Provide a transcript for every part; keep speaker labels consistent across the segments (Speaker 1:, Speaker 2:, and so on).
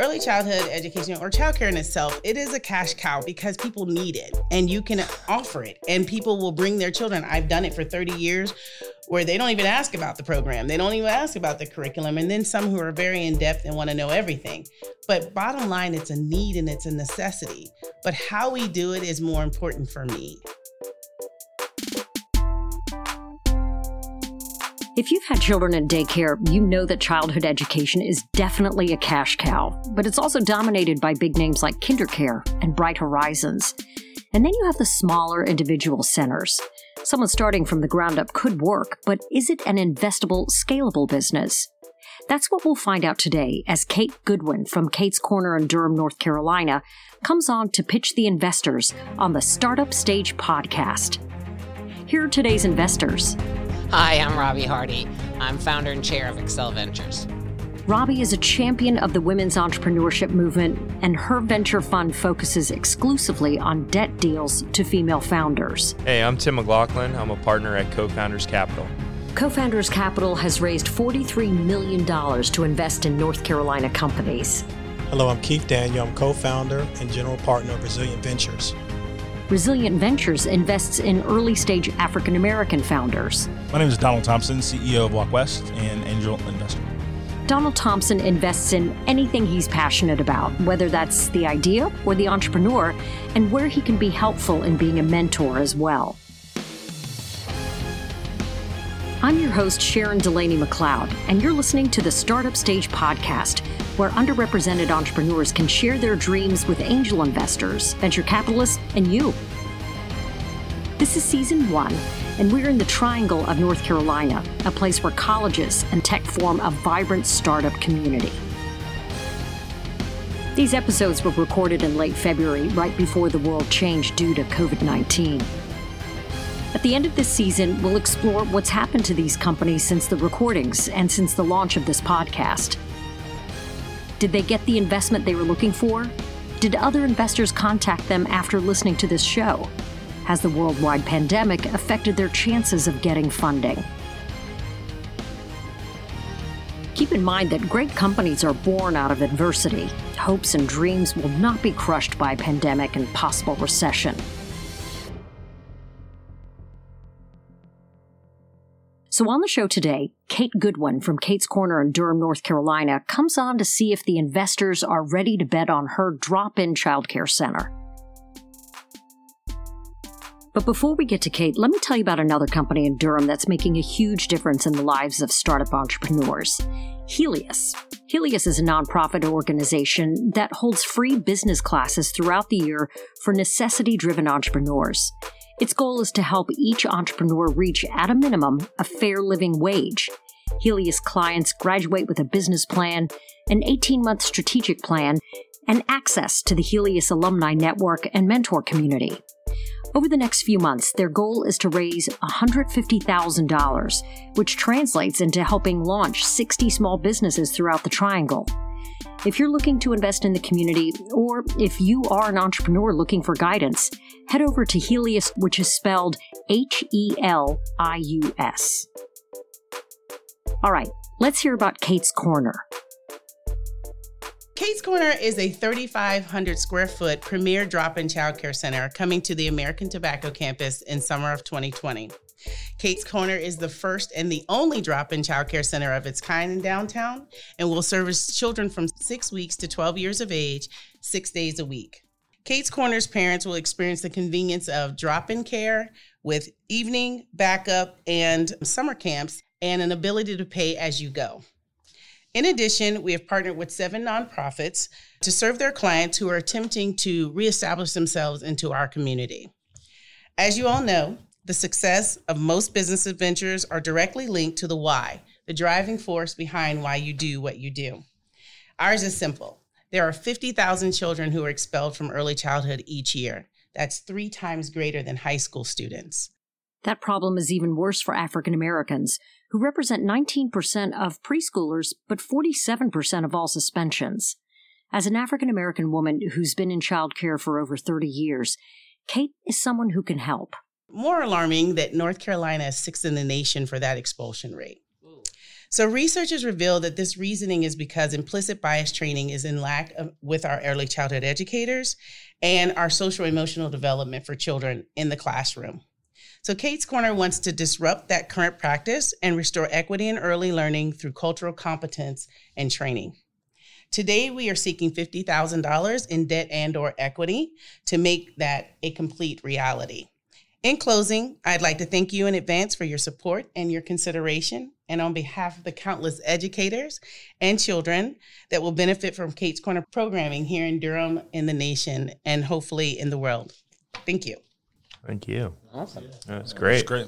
Speaker 1: early childhood education or childcare in itself, it is a cash cow because people need it and you can offer it and people will bring their children. I've done it for 30 years where they don't even ask about the program. They don't even ask about the curriculum. And then some who are very in depth and want to know everything. But bottom line, it's a need and it's a necessity. But how we do it is more important for me.
Speaker 2: If you've had children in daycare, you know that childhood education is definitely a cash cow, but it's also dominated by big names like KinderCare and Bright Horizons. And then you have the smaller individual centers. Someone starting from the ground up could work, but is it an investable, scalable business? That's what we'll find out today as Kate Goodwin from Kate's Corner in Durham, North Carolina, comes on to pitch the investors on the Startup Stage podcast. Here are today's investors.
Speaker 3: Hi, I'm Robbie Hardy. I'm founder and chair of Excel Ventures.
Speaker 2: Robbie is a champion of the women's entrepreneurship movement, and her venture fund focuses exclusively on debt deals to female founders.
Speaker 4: Hey, I'm Tim McLaughlin. I'm a partner at Co Founders Capital.
Speaker 2: Co Founders Capital has raised $43 million to invest in North Carolina companies.
Speaker 5: Hello, I'm Keith Daniel. I'm co founder and general partner of Resilient Ventures.
Speaker 2: Resilient Ventures invests in early stage African American founders.
Speaker 6: My name is Donald Thompson, CEO of Walk West and angel investor.
Speaker 2: Donald Thompson invests in anything he's passionate about, whether that's the idea or the entrepreneur, and where he can be helpful in being a mentor as well. I'm your host, Sharon Delaney McLeod, and you're listening to the Startup Stage podcast, where underrepresented entrepreneurs can share their dreams with angel investors, venture capitalists, and you. This is season one, and we're in the Triangle of North Carolina, a place where colleges and tech form a vibrant startup community. These episodes were recorded in late February, right before the world changed due to COVID 19. At the end of this season, we'll explore what's happened to these companies since the recordings and since the launch of this podcast. Did they get the investment they were looking for? Did other investors contact them after listening to this show? Has the worldwide pandemic affected their chances of getting funding? Keep in mind that great companies are born out of adversity. Hopes and dreams will not be crushed by a pandemic and possible recession. So, on the show today, Kate Goodwin from Kate's Corner in Durham, North Carolina, comes on to see if the investors are ready to bet on her drop in childcare center. But before we get to Kate, let me tell you about another company in Durham that's making a huge difference in the lives of startup entrepreneurs Helius. Helius is a nonprofit organization that holds free business classes throughout the year for necessity driven entrepreneurs. Its goal is to help each entrepreneur reach, at a minimum, a fair living wage. Helius clients graduate with a business plan, an 18 month strategic plan, and access to the Helius alumni network and mentor community. Over the next few months, their goal is to raise $150,000, which translates into helping launch 60 small businesses throughout the Triangle. If you're looking to invest in the community, or if you are an entrepreneur looking for guidance, head over to Helius, which is spelled H E L I U S. All right, let's hear about Kate's Corner.
Speaker 1: Kate's Corner is a 3,500 square foot premier drop in childcare center coming to the American Tobacco campus in summer of 2020. Kate's Corner is the first and the only drop in childcare center of its kind in downtown and will service children from six weeks to 12 years of age, six days a week. Kate's Corner's parents will experience the convenience of drop in care with evening, backup, and summer camps, and an ability to pay as you go. In addition, we have partnered with seven nonprofits to serve their clients who are attempting to reestablish themselves into our community. As you all know, the success of most business adventures are directly linked to the why, the driving force behind why you do what you do. Ours is simple. There are 50,000 children who are expelled from early childhood each year. That's three times greater than high school students.
Speaker 2: That problem is even worse for African Americans, who represent 19% of preschoolers, but 47% of all suspensions. As an African American woman who's been in childcare for over 30 years, Kate is someone who can help.
Speaker 1: More alarming that North Carolina is sixth in the nation for that expulsion rate. So, research has revealed that this reasoning is because implicit bias training is in lack of, with our early childhood educators and our social emotional development for children in the classroom. So, Kate's Corner wants to disrupt that current practice and restore equity in early learning through cultural competence and training. Today, we are seeking $50,000 in debt and or equity to make that a complete reality. In closing, I'd like to thank you in advance for your support and your consideration, and on behalf of the countless educators and children that will benefit from Kate's Corner programming here in Durham, in the nation, and hopefully in the world. Thank you.
Speaker 4: Thank you.
Speaker 3: Awesome.
Speaker 4: That's great.
Speaker 6: That's great.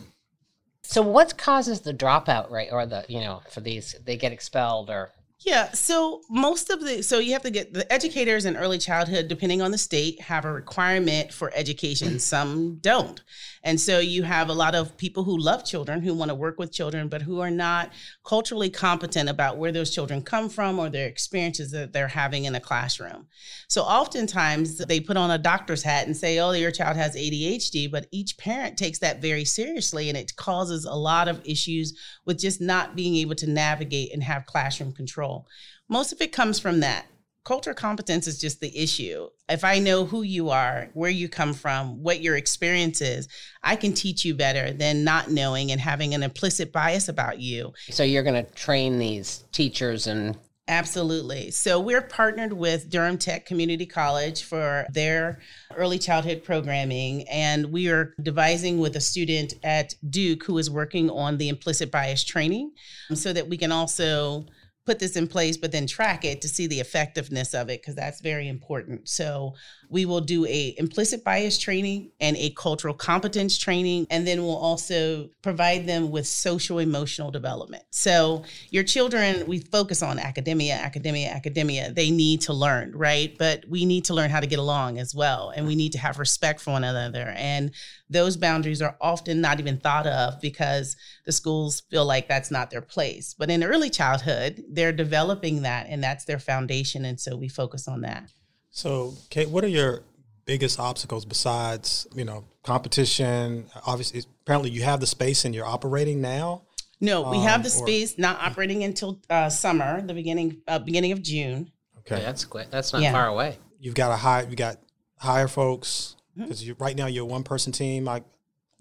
Speaker 3: So what causes the dropout rate or the, you know, for these, they get expelled or
Speaker 1: Yeah, so most of the so you have to get the educators in early childhood, depending on the state, have a requirement for education. Some don't. And so you have a lot of people who love children, who want to work with children, but who are not culturally competent about where those children come from or their experiences that they're having in a classroom. So oftentimes they put on a doctor's hat and say, oh, your child has ADHD, but each parent takes that very seriously and it causes a lot of issues with just not being able to navigate and have classroom control. Most of it comes from that. Culture competence is just the issue. If I know who you are, where you come from, what your experience is, I can teach you better than not knowing and having an implicit bias about you.
Speaker 3: so you're going to train these teachers and
Speaker 1: Absolutely. So we're partnered with Durham Tech Community College for their early childhood programming, and we are devising with a student at Duke who is working on the implicit bias training so that we can also put this in place but then track it to see the effectiveness of it because that's very important. So we will do a implicit bias training and a cultural competence training and then we'll also provide them with social emotional development. So your children we focus on academia academia academia. They need to learn right? But we need to learn how to get along as well and we need to have respect for one another. And those boundaries are often not even thought of because the schools feel like that's not their place. But in early childhood they're developing that and that's their foundation and so we focus on that
Speaker 5: So, Kate, what are your biggest obstacles besides you know competition? Obviously, apparently you have the space and you're operating now.
Speaker 1: no we have
Speaker 5: Um,
Speaker 1: the
Speaker 5: or-
Speaker 1: space not operating until uh, summer the beginning uh, beginning of june
Speaker 5: Okay,
Speaker 3: Yeah, that's quick. That's not
Speaker 1: Yeah.
Speaker 3: far away.
Speaker 5: you've got to hire. You got hire folks
Speaker 1: Mm-hmm.
Speaker 5: because you right now you're a one person team. I,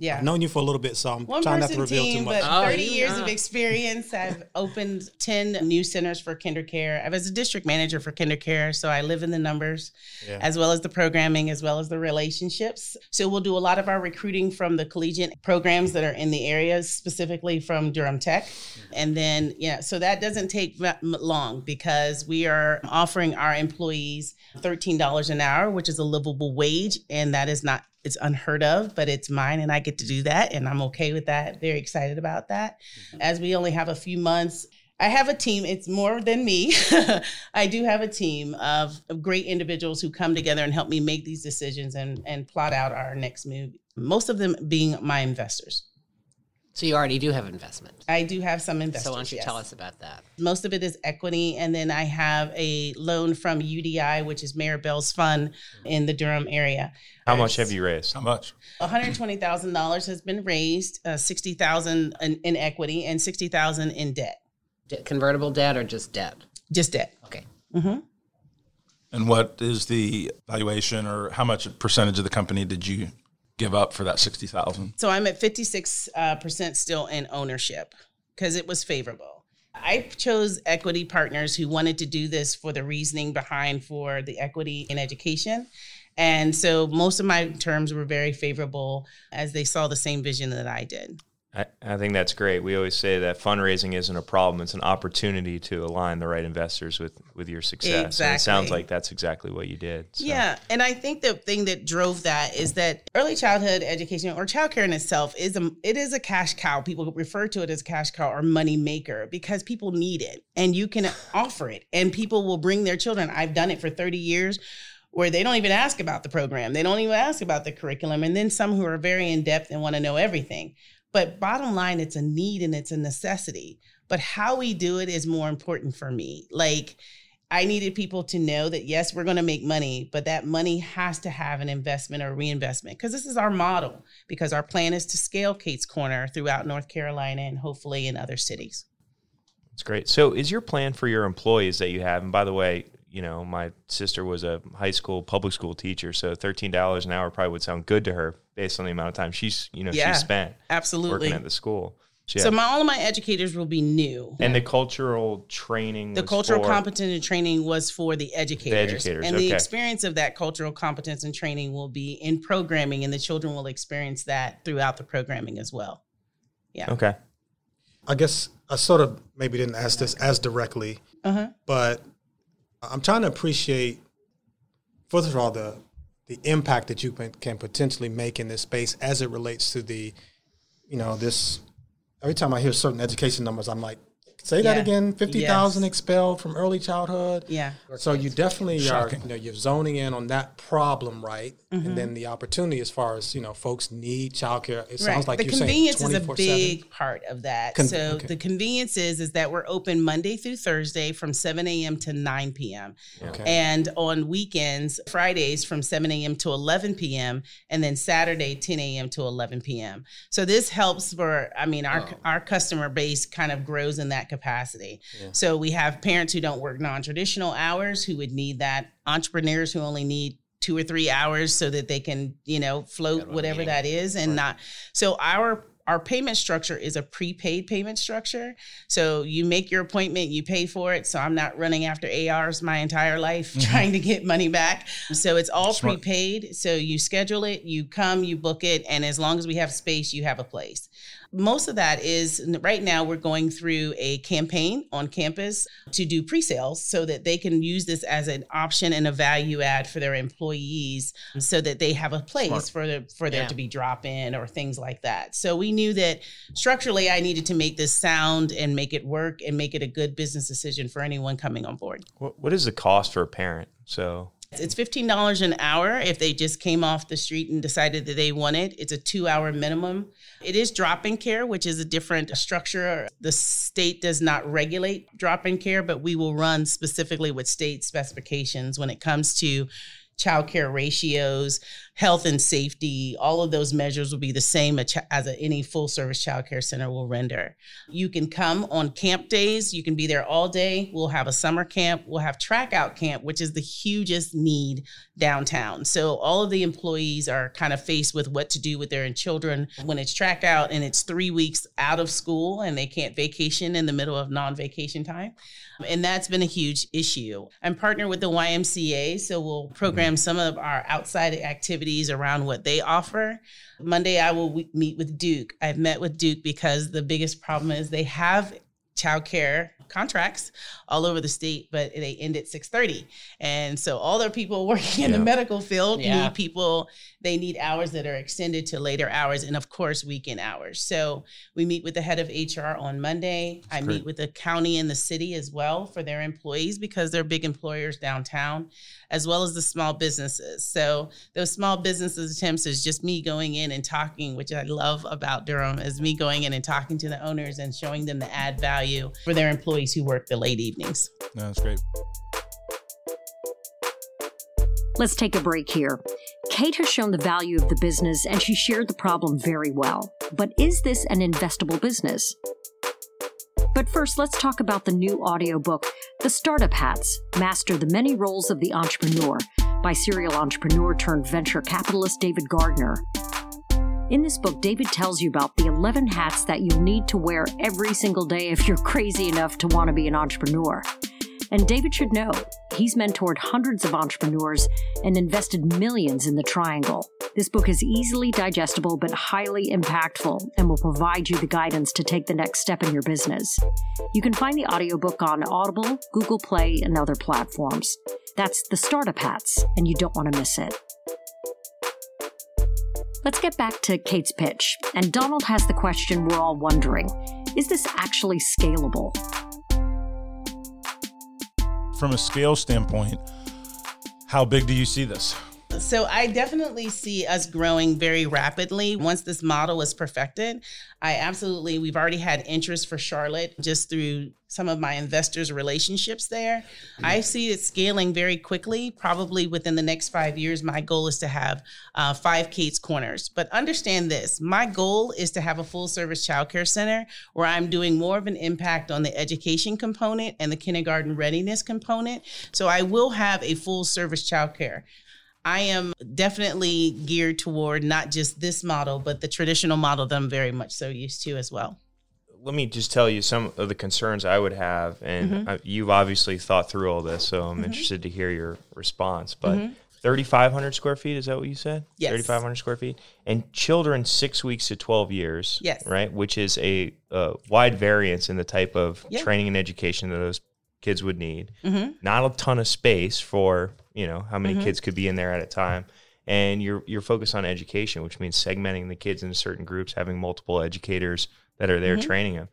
Speaker 1: yeah
Speaker 5: I've known you for a little bit, so I'm
Speaker 1: One
Speaker 5: trying not to
Speaker 1: person
Speaker 5: reveal
Speaker 1: team,
Speaker 5: too much.
Speaker 1: but
Speaker 3: Oh,
Speaker 1: 30
Speaker 3: you-
Speaker 1: years of experience. I've opened 10 new centers for KinderCare. I was a district manager for KinderCare, so I live in the numbers
Speaker 5: Yeah.
Speaker 1: as well as the programming, as well as the relationships. So we'll do a lot of our recruiting from the collegiate programs that are in the areas, specifically from Durham Tech. Mm-hmm. And then, yeah, so that doesn't take long because we are offering our employees $13 an hour, which is a livable wage. And that is not, it's unheard of, but it's mine and I get to do that. And I'm okay with that. Very excited about that. Mm-hmm. As we only have a few months, I have a team. It's more than me. I do have a team of, of great individuals who come together and help me make these decisions and, and plot out our next move. Most of them being my investors.
Speaker 3: So you already do have investment.
Speaker 1: I do have some investors.
Speaker 3: so why don't you
Speaker 1: yes.
Speaker 3: tell us about that?
Speaker 1: Most of it is equity. And then I have a loan from UDI, which is Mayor Bell's fund in the Durham area.
Speaker 4: How much have you raised?
Speaker 6: How much?
Speaker 1: $120,000 has been raised, uh, 60000 in, in equity and 60000 in debt.
Speaker 3: De- convertible debt or just debt?
Speaker 1: Just debt.
Speaker 3: Okay.
Speaker 1: Mm-hmm.
Speaker 6: And what is the valuation, or how much percentage of the company did you give up for that sixty thousand?
Speaker 1: So I'm at 56% uh, still in ownership because it was favorable. I chose equity partners who wanted to do this for the reasoning behind for the equity in education. And so most of my terms were very favorable as they saw the same vision that I did.
Speaker 4: I, I think that's great. We always say that fundraising isn't a problem; it's an opportunity to align the right investors with with your success. And it sounds like that's exactly what you did. So.
Speaker 1: Yeah, and I think the thing that drove that is that early childhood education or childcare in itself is a it is a cash cow. People refer to it as cash cow or money maker because people need it and you can offer it and people will bring their children. I've done it for 30 years where they don't even ask about the program. They don't even ask about the curriculum and then some who are very in depth and want to know everything. But bottom line it's a need and it's a necessity. But how we do it is more important for me. Like I needed people to know that yes, we're going to make money, but that money has to have an investment or reinvestment because this is our model. Because our plan is to scale Kate's Corner throughout North Carolina and hopefully in other cities.
Speaker 4: That's great. So, is your plan for your employees that you have? And by the way, you know, my sister was a high school public school teacher, so thirteen dollars an hour probably would sound good to her based on the amount of time she's you know
Speaker 1: Yeah,
Speaker 4: she spent
Speaker 1: Absolutely.
Speaker 4: working at the school. So,
Speaker 1: So
Speaker 4: yeah.
Speaker 1: my, all of my educators will be new.
Speaker 4: and the cultural training.
Speaker 1: the
Speaker 4: was
Speaker 1: cultural
Speaker 4: for-
Speaker 1: competence and training was for the educators,
Speaker 4: educators,
Speaker 1: and the experience of that cultural competence and training will be in programming, and the children will experience that throughout the programming as well. Yeah.
Speaker 4: Okay.
Speaker 5: I guess I sort of maybe didn't ask this as directly,
Speaker 1: Uh-huh.
Speaker 5: but I'm trying to appreciate, first of all, the the impact that you can, potentially make in this space as it relates to the, you know, this. Every time I hear certain education numbers, I'm like, say that
Speaker 1: Yeah.
Speaker 5: again: fifty thousand
Speaker 1: Yes.
Speaker 5: expelled from early childhood.
Speaker 1: Yeah.
Speaker 5: So you definitely
Speaker 6: Shocking.
Speaker 5: are, you know, you're zoning in on that problem, right?
Speaker 1: Mm-hmm.
Speaker 5: And then the opportunity, as far as you know, folks need childcare. It sounds like
Speaker 1: the
Speaker 5: you're
Speaker 1: convenience
Speaker 5: saying
Speaker 1: is a
Speaker 5: 24/7.
Speaker 1: big part of that.
Speaker 5: Con-
Speaker 1: so
Speaker 5: okay.
Speaker 1: the convenience is is that we're open Monday through Thursday from 7 a.m. to 9 p.m.
Speaker 5: Okay.
Speaker 1: And on weekends, Fridays from 7 a.m. to 11 p.m. and then Saturday 10 a.m. to 11 p.m. So this helps for I mean our our customer base kind of grows in that capacity. So we have parents who don't work non-traditional hours who would need that, entrepreneurs who only need two or three hours so that they can, you know, float whatever that is and not so our our payment structure is a prepaid payment structure. So you make your appointment, you pay for it. So I'm not running after ARs my entire life trying to get money back. So it's all
Speaker 6: Smart.
Speaker 1: prepaid. So you schedule it, you come, you book it, and as long as we have space, you have a place. Most of that is right now we're going through a campaign on campus to do pre-sales so that they can use this as an option and a value add for their employees so that they have a place
Speaker 6: Smart.
Speaker 1: for the, for there to be drop in or things like that. So we knew that structurally I needed to make this sound and make it work and make it a good business decision for anyone coming on board.
Speaker 4: What, what is the cost for a parent? So
Speaker 1: It's fifteen dollars an hour if they just came off the street and decided that they wanted. It. It's a two-hour minimum. It is drop-in care, which is a different structure. The state does not regulate drop-in care, but we will run specifically with state specifications when it comes to child care ratios, health and safety, all of those measures will be the same as any full service child care center will render. You can come on camp days, you can be there all day. We'll have a summer camp, we'll have track out camp, which is the hugest need downtown. So all of the employees are kind of faced with what to do with their children when it's track out and it's 3 weeks out of school and they can't vacation in the middle of non-vacation time. And that's been a huge issue. I'm partnered with the YMCA, so we'll program mm-hmm. some of our outside activities around what they offer. Monday, I will w- meet with Duke. I've met with Duke because the biggest problem is they have childcare contracts all over the state, but they end at 6:30. And so all their people working in the medical field
Speaker 3: Yeah.
Speaker 1: need people, they need hours that are extended to later hours and of course weekend hours. So we meet with the head of HR on Monday. I meet with the county and the city as well for their employees because they're big employers downtown, as well as the small businesses. So those small businesses attempts is just me going in and talking, which I love about Durham, is me going in and talking to the owners and showing them the add value for their employees who work the late evenings.
Speaker 6: No, that's great.
Speaker 2: Let's take a break here. Kate has shown the value of the business and she shared the problem very well. But is this an investable business? But first, let's talk about the new audiobook, The Startup Hats Master the Many Roles of the Entrepreneur, by serial entrepreneur turned venture capitalist David Gardner. In this book, David tells you about the 11 hats that you'll need to wear every single day if you're crazy enough to want to be an entrepreneur. And David should know he's mentored hundreds of entrepreneurs and invested millions in the triangle. This book is easily digestible but highly impactful and will provide you the guidance to take the next step in your business. You can find the audiobook on Audible, Google Play, and other platforms. That's the Startup Hats, and you don't want to miss it. Let's get back to Kate's pitch. And Donald has the question we're all wondering Is this actually scalable?
Speaker 6: From a scale standpoint, how big do you see this?
Speaker 1: So I definitely see us growing very rapidly once this model is perfected. I absolutely, we've already had interest for Charlotte just through some of my investors' relationships there. I see it scaling very quickly, probably within the next five years. My goal is to have uh, five Kate's Corners. But understand this my goal is to have a full service childcare center where I'm doing more of an impact on the education component and the kindergarten readiness component. So I will have a full service childcare. I am definitely geared toward not just this model, but the traditional model that I'm very much so used to as well.
Speaker 4: Let me just tell you some of the concerns I would have, and
Speaker 1: Mm-hmm.
Speaker 4: uh, you've obviously thought through all this, so I'm interested to hear your response. But
Speaker 1: Mm-hmm.
Speaker 4: 3,500 square feet is that what you said?
Speaker 1: Yes.
Speaker 4: 3,500 square feet, and children six weeks to 12 years.
Speaker 1: Yes.
Speaker 4: Right, which is a, uh wide variance in the type of
Speaker 1: Yeah.
Speaker 4: training and education that those kids would need.
Speaker 1: Mm-hmm.
Speaker 4: Not a ton of space for you know how many kids could be in there at a time. And you're you're focused on education, which means segmenting the kids into certain groups, having multiple educators that are
Speaker 1: Mm-hmm.
Speaker 4: there training them.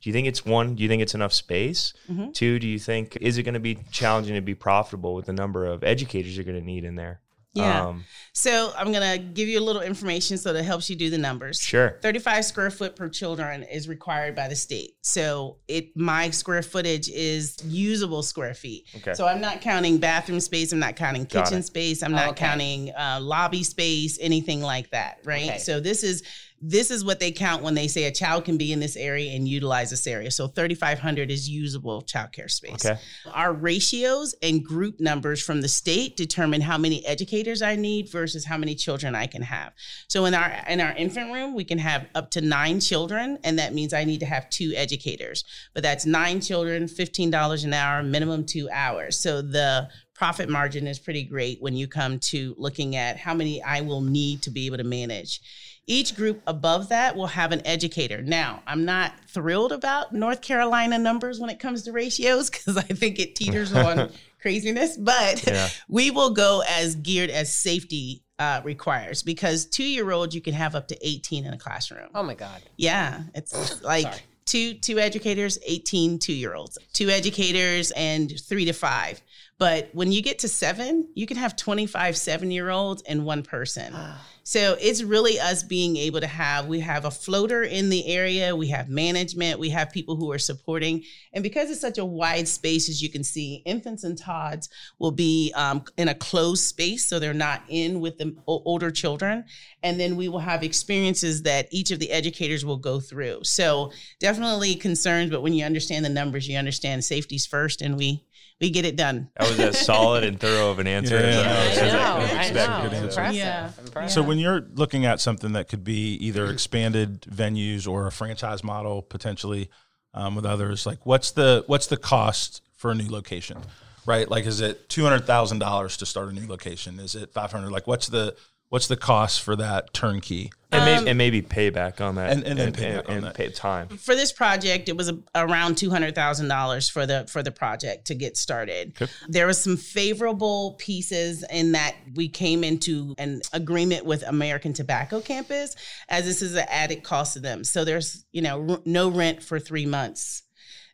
Speaker 4: Do you think it's one? Do you think it's enough space?
Speaker 1: Mm-hmm.
Speaker 4: Two? Do you think is it going to be challenging to be profitable with the number of educators you're going to need in there?
Speaker 1: Yeah.
Speaker 4: Um,
Speaker 1: So I'm gonna give you a little information so that helps you do the numbers.
Speaker 4: sure.
Speaker 1: 35 square foot per children is required by the state. So it my square footage is usable square feet.
Speaker 4: Okay.
Speaker 1: So I'm not counting bathroom space. I'm not counting kitchen space. I'm
Speaker 3: Oh,
Speaker 1: not
Speaker 3: okay.
Speaker 1: counting uh, lobby space, anything like that. Right.
Speaker 3: Okay.
Speaker 1: So this is this is what they count when they say a child can be in this area and utilize this area. So 3,500 is usable childcare space.
Speaker 4: Okay.
Speaker 1: Our ratios and group numbers from the state determine how many educators I need versus how many children I can have. So in our in our infant room, we can have up to nine children, and that means I need to have two educators. But that's nine children, fifteen dollars an hour, minimum two hours. So the profit margin is pretty great when you come to looking at how many I will need to be able to manage. Each group above that will have an educator. Now, I'm not thrilled about North Carolina numbers when it comes to ratios because I think it teeters on craziness, but
Speaker 4: Yeah.
Speaker 1: we will go as geared as safety uh, requires because two year olds you can have up to 18 in a classroom.
Speaker 3: Oh my God.
Speaker 1: Yeah, it's like
Speaker 3: Sorry.
Speaker 1: two two educators, 18 two year olds, two educators, and three to five. But when you get to seven, you can have 25 seven year olds and one person. So it's really us being able to have, we have a floater in the area, we have management, we have people who are supporting. And because it's such a wide space, as you can see, infants and tots will be um, in a closed space. So they're not in with the older children. And then we will have experiences that each of the educators will go through. So definitely concerns, but when you understand the numbers, you understand safety's first and we, we get it done.
Speaker 4: That was as solid and thorough of an answer
Speaker 6: Yeah,
Speaker 4: as
Speaker 6: yeah,
Speaker 4: I
Speaker 6: yeah.
Speaker 3: I know.
Speaker 4: I could
Speaker 3: I know.
Speaker 6: Good answer.
Speaker 3: Impressive.
Speaker 1: Yeah.
Speaker 3: Impressive.
Speaker 6: So when you're looking at something that could be either expanded venues or a franchise model potentially um, with others, like what's the what's the cost for a new location, right? Like, is it two hundred thousand dollars to start a new location? Is it five hundred? Like, what's the what's the cost for that turnkey?
Speaker 4: and,
Speaker 1: Um,
Speaker 4: may, and maybe payback on that,
Speaker 6: And- and then payback on
Speaker 4: and
Speaker 6: that.
Speaker 4: pay time.
Speaker 1: for this project, it was a, around two hundred thousand dollars for the for the project to get started. There was some favorable pieces in that we came into an agreement with American Tobacco Campus, as this is an added cost to them. So there's you know r- no rent for three months.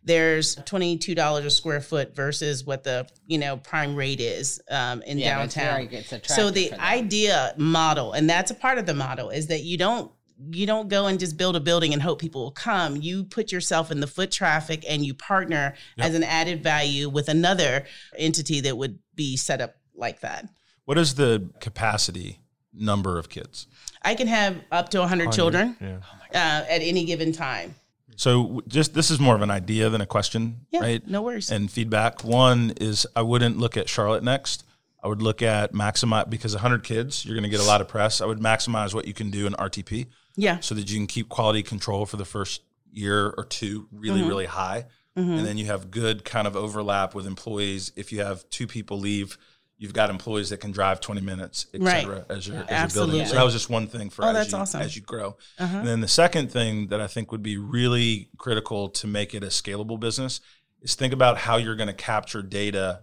Speaker 1: There's twenty two dollars a square foot versus what the you know prime rate is um, in
Speaker 3: Yeah, but it's
Speaker 1: downtown.
Speaker 3: very- it's
Speaker 1: so the idea model, and that's a part of the model, is that you don't you don't go and just build a building and hope people will come. You put yourself in the foot traffic and you partner as an added value with another entity that would be set up like that.
Speaker 6: What is the capacity number of kids?
Speaker 1: I can have up to 100 children
Speaker 4: Yeah.
Speaker 1: uh, at any given time.
Speaker 6: So just this is more of an idea than a question,
Speaker 1: Yeah,
Speaker 6: right?
Speaker 1: no worries.
Speaker 6: And feedback. One is I wouldn't look at Charlotte next. I would look at maximize because 100 kids, you're going to get a lot of press. I would maximize what you can do in RTP
Speaker 1: yeah.
Speaker 6: so that you can keep quality control for the first year or two really,
Speaker 1: Mm-hmm.
Speaker 6: really high. And then you have good kind of overlap with employees. If you have two people leave, you've got employees that can drive 20 minutes, et
Speaker 1: Right.
Speaker 6: cetera, as you're, as you're building. So that was just one thing for
Speaker 1: Oh,
Speaker 6: as,
Speaker 1: that's
Speaker 6: you,
Speaker 1: awesome. Uh-huh.
Speaker 6: as you grow. And then the second thing that I think would be really critical to make it a scalable business is think about how you're going to capture data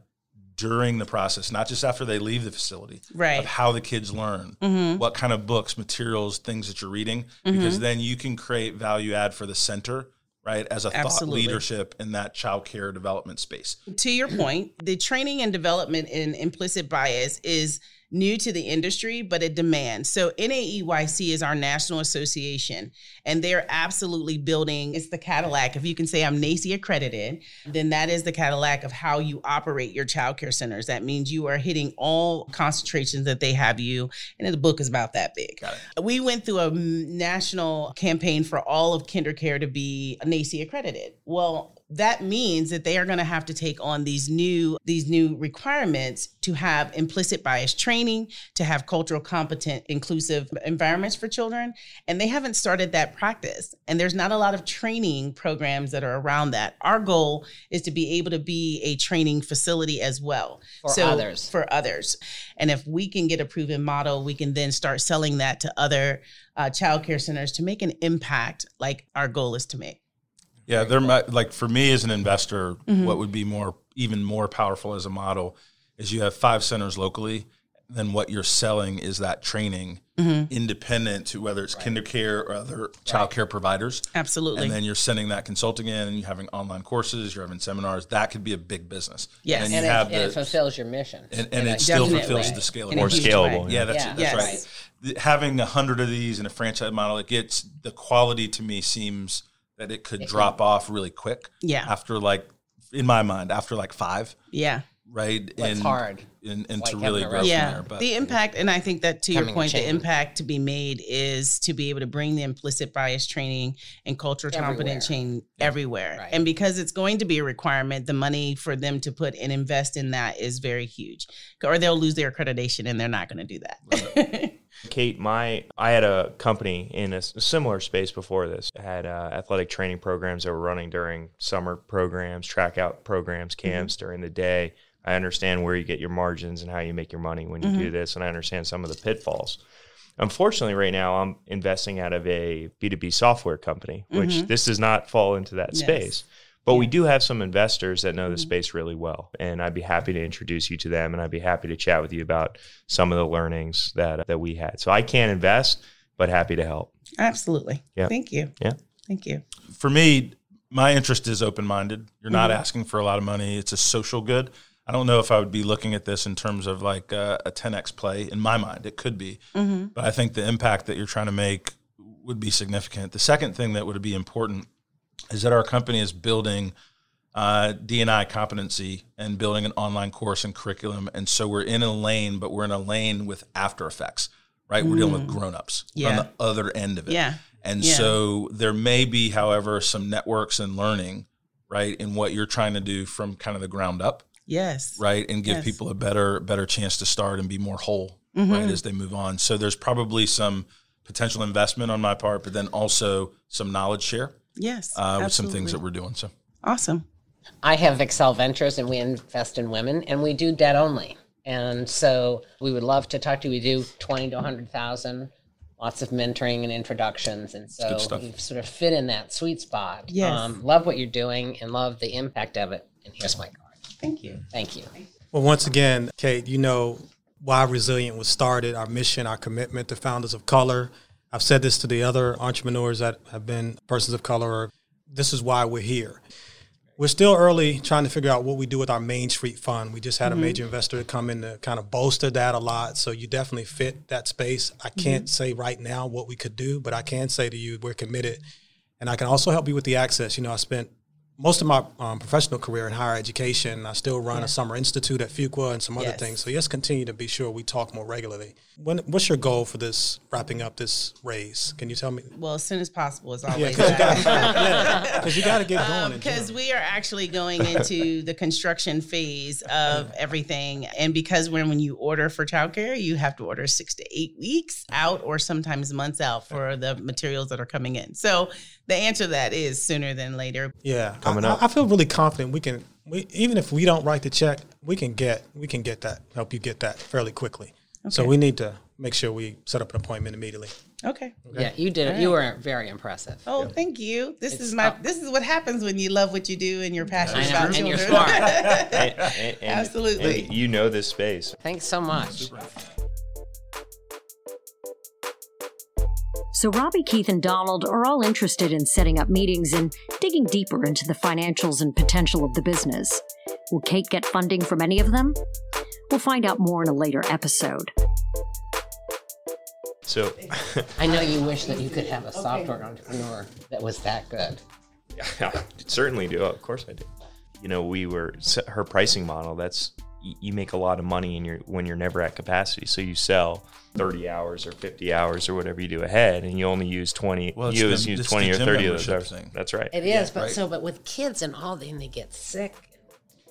Speaker 6: during the process, not just after they leave the facility,
Speaker 1: Right. Mm-hmm.
Speaker 6: of how the kids learn, what kind of books, materials, things that you're reading, because then you can create value add for the center, right, as a
Speaker 1: Absolutely.
Speaker 6: thought leadership in that child care development space.
Speaker 1: to your point, the training and development in implicit bias is new to the industry, but a demand. So NAEYC is our national association, and they're absolutely building. It's the Cadillac. If you can say I'm NAEYC accredited, then that is the Cadillac of how you operate your childcare centers. That means you are hitting all concentrations that they have you. And the book is about that big. We went through a national campaign for all of KinderCare to be NAEYC accredited. Well, that means that they are going to have to take on these new these new requirements to have implicit bias training to have cultural competent inclusive environments for children and they haven't started that practice. And there's not a lot of training programs that are around that. Our goal is to be able to be a training facility as well.
Speaker 3: For so, others.
Speaker 1: for others. And if we can get a proven model we can then start selling that to other uh, child care centers to make an impact like our goal is to make
Speaker 6: yeah, there might like for me as an investor, mm-hmm. what would be more even more powerful as a model is you have five centers locally. Then what you're selling is that training mm-hmm. independent to whether it's right. KinderCare or other child care providers.
Speaker 1: Absolutely.
Speaker 6: And then you're sending that consulting in and you're having online courses, you're having seminars. That could be a big business.
Speaker 1: Yes.
Speaker 3: And, and, it, and it, fulfills your mission.
Speaker 6: And, and it still fulfills the scale.
Speaker 4: More scalable.
Speaker 6: Yeah, that's, yeah. that's yes. right. Having a hundred of these in a franchise model, it gets the quality to me seems that it could it drop could. off really quick.
Speaker 1: Yeah.
Speaker 6: After like, in my mind, after like five.
Speaker 1: Yeah.
Speaker 6: Right.
Speaker 3: Well, and, hard.
Speaker 6: And, and like to really grow
Speaker 1: yeah.
Speaker 6: There, but,
Speaker 1: the impact, and I think that to your point, the impact to be made is to be able to bring the implicit bias training and cultural competent change yeah. everywhere. Right. And because it's going to be a requirement, the money for them to put and invest in that is very huge. Or they'll lose their accreditation and they're not going to do that.
Speaker 4: Kate, my I had a company in a similar space before this. I had uh, athletic training programs that were running during summer programs, track out programs, mm-hmm. camps mm-hmm. during the day. I understand where you get your margins and how you make your money when you mm-hmm. do this, and I understand some of the pitfalls. Unfortunately, right now I'm investing out of a B2B software company, which mm-hmm. this does not fall into that yes. space. But yeah. we do have some investors that know the mm-hmm. space really well, and I'd be happy to introduce you to them, and I'd be happy to chat with you about some of the learnings that that we had. So I can't invest, but happy to help.
Speaker 1: Absolutely.
Speaker 4: Yeah.
Speaker 1: Thank you.
Speaker 4: Yeah.
Speaker 1: Thank you.
Speaker 6: For me, my interest is open minded. You're not mm-hmm. asking for a lot of money. It's a social good. I don't know if I would be looking at this in terms of like a, a 10x play. In my mind, it could be, mm-hmm. but I think the impact that you're trying to make would be significant. The second thing that would be important is that our company is building uh, D&I competency and building an online course and curriculum. And so we're in a lane, but we're in a lane with after effects, right? Mm. We're dealing with mm. grown-ups yeah. on the other end of it.
Speaker 1: Yeah.
Speaker 6: And
Speaker 1: yeah.
Speaker 6: so there may be, however, some networks and learning, right, in what you're trying to do from kind of the ground up.
Speaker 1: Yes.
Speaker 6: Right. And give
Speaker 1: yes.
Speaker 6: people a better, better chance to start and be more whole, mm-hmm. right, as they move on. So there's probably some potential investment on my part, but then also some knowledge share
Speaker 1: Yes.
Speaker 6: Uh, with some things that we're doing. So
Speaker 1: awesome.
Speaker 3: I have Excel Ventures and we invest in women and we do debt only. And so we would love to talk to you. We do 20 to 100,000, lots of mentoring and introductions. And so we sort of fit in that sweet spot.
Speaker 1: Yes. Um,
Speaker 3: love what you're doing and love the impact of it. And here's my card.
Speaker 1: Thank you.
Speaker 3: Thank you.
Speaker 5: Well, once again, Kate, you know why Resilient was started, our mission, our commitment to founders of color, I've said this to the other entrepreneurs that have been persons of color. This is why we're here. We're still early trying to figure out what we do with our Main Street Fund. We just had mm-hmm. a major investor come in to kind of bolster that a lot. So you definitely fit that space. I can't mm-hmm. say right now what we could do, but I can say to you we're committed. And I can also help you with the access. You know, I spent most of my um, professional career in higher education. I still run yeah. a summer institute at Fuqua and some other yes. things. So yes, continue to be sure we talk more regularly. When, what's your goal for this wrapping up this raise? Can you tell me?
Speaker 1: Well, as soon as possible is always.
Speaker 5: Yeah, because you got to get going.
Speaker 1: Because um, we are actually going into the construction phase of everything, and because when when you order for childcare, you have to order six to eight weeks out, or sometimes months out for the materials that are coming in. So the answer to that is sooner than later.
Speaker 5: Yeah, coming I, up. I feel really confident we can. We, even if we don't write the check, we can get we can get that help you get that fairly quickly. Okay. So we need to make sure we set up an appointment immediately.
Speaker 1: Okay.
Speaker 3: okay. Yeah, you did it. Right. You were very impressive.
Speaker 1: Oh, yeah. thank you. This it's is my. This is what happens when you love what you do and you're passionate about
Speaker 3: and
Speaker 1: children.
Speaker 3: you're smart.
Speaker 4: and, and, and,
Speaker 1: Absolutely.
Speaker 4: you know this space.
Speaker 3: Thanks so much.
Speaker 2: So, Robbie, Keith, and Donald are all interested in setting up meetings and digging deeper into the financials and potential of the business. Will Kate get funding from any of them? We'll find out more in a later episode.
Speaker 4: So,
Speaker 3: I know you wish that you could have a software entrepreneur that was that good.
Speaker 4: yeah, I certainly do. Of course, I do. You know, we were her pricing model. That's you make a lot of money in your when you're never at capacity. So you sell 30 hours or 50 hours or whatever you do ahead, and you only use 20.
Speaker 6: Well, it's
Speaker 4: you
Speaker 6: the-
Speaker 4: use 20 or 30 of those hours.
Speaker 6: thing.
Speaker 4: That's right.
Speaker 3: It is, but
Speaker 6: right.
Speaker 3: so, but with kids and all, then they get sick.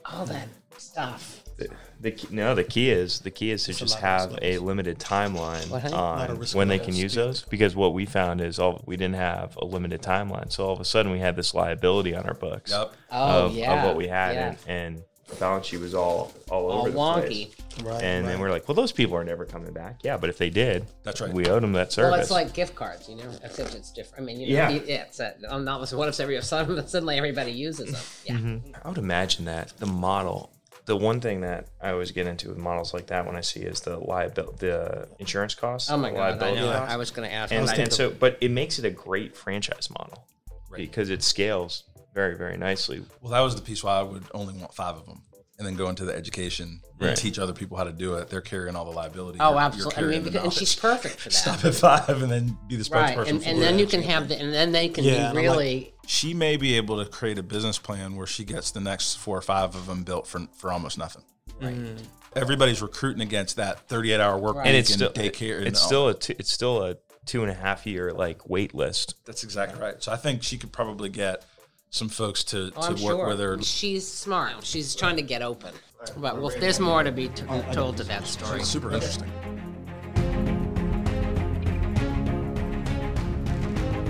Speaker 3: All that stuff.
Speaker 4: The, the key, no, the key is the key is to just
Speaker 5: lot of
Speaker 4: have a limited timeline
Speaker 3: What, honey?
Speaker 5: Lot of
Speaker 4: on when they can use those. Because what we found is all we didn't have a limited timeline, so all of a sudden we had this liability on our books
Speaker 6: Yep.
Speaker 3: Oh,
Speaker 4: of,
Speaker 3: yeah.
Speaker 4: of what we had,
Speaker 3: yeah.
Speaker 4: and, and the balance sheet was all all,
Speaker 3: all
Speaker 4: over the
Speaker 3: wonky.
Speaker 4: place.
Speaker 5: Right.
Speaker 4: And then
Speaker 5: right.
Speaker 4: we're like, well, those people are never coming back. Yeah, but if they did,
Speaker 6: That's right.
Speaker 4: We owed them that service.
Speaker 3: Well, it's like gift cards, you know, except it's different. I mean, you know,
Speaker 4: Yeah.
Speaker 3: yeah, yeah it's a, I'm not. What if every suddenly everybody uses them? Yeah.
Speaker 4: Mm-hmm. I would imagine that the model, the one thing that I always get into with models like that when I see is the liability, the insurance costs.
Speaker 3: Oh my
Speaker 4: the
Speaker 3: god, I know. I was going to ask.
Speaker 4: and,
Speaker 3: but
Speaker 4: and so, but it makes it a great franchise model
Speaker 6: Right.
Speaker 4: because it scales very, very nicely.
Speaker 6: Well, that was the piece why I would only want five of them, and then go into the education
Speaker 4: Right.
Speaker 6: and teach other people how to do it. They're carrying all the liability.
Speaker 3: oh,
Speaker 6: You're- you're
Speaker 3: absolutely. I mean, because, and she's perfect for that.
Speaker 6: Stop at five, and then be the spokesperson.
Speaker 3: right, and,
Speaker 6: for
Speaker 3: and then you can have the, and then they can
Speaker 5: Yeah,
Speaker 3: be
Speaker 5: and I'm like-
Speaker 3: really.
Speaker 6: She may be able to create a business plan where she gets the next four or five of them built for for almost nothing. Right. Mm. Everybody's recruiting against that 38 hour work
Speaker 3: Right.
Speaker 6: week
Speaker 4: And
Speaker 6: and,
Speaker 4: it's still
Speaker 6: daycare. and
Speaker 4: It's
Speaker 6: all.
Speaker 4: still a it's still a two and a half year like wait list.
Speaker 6: That's exactly right. So I think she could probably get some folks to,
Speaker 3: Oh,
Speaker 6: to
Speaker 3: I'm
Speaker 6: work
Speaker 3: sure.
Speaker 6: with her.
Speaker 3: She's smart. She's trying to get open. But well, there's more to be t- told to that story.
Speaker 6: Super interesting.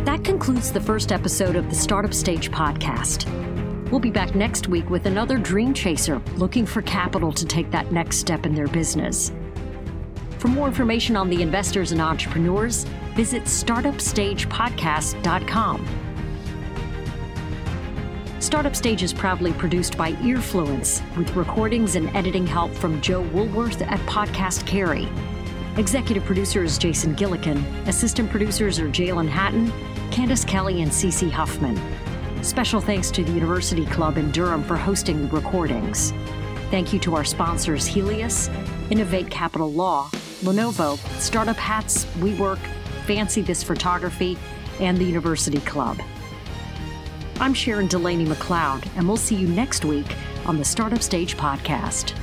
Speaker 2: That concludes the first episode of the Startup Stage podcast. We'll be back next week with another dream chaser looking for capital to take that next step in their business. For more information on the investors and entrepreneurs, visit startupstagepodcast.com. Startup Stage is proudly produced by Earfluence with recordings and editing help from Joe Woolworth at Podcast Carry. Executive producer is Jason Gillikin. Assistant producers are Jalen Hatton, Candace Kelly, and Cece Huffman. Special thanks to the University Club in Durham for hosting the recordings. Thank you to our sponsors Helius, Innovate Capital Law, Lenovo, Startup Hats, WeWork, Fancy This Photography, and the University Club. I'm Sharon Delaney McLeod, and we'll see you next week on the Startup Stage Podcast.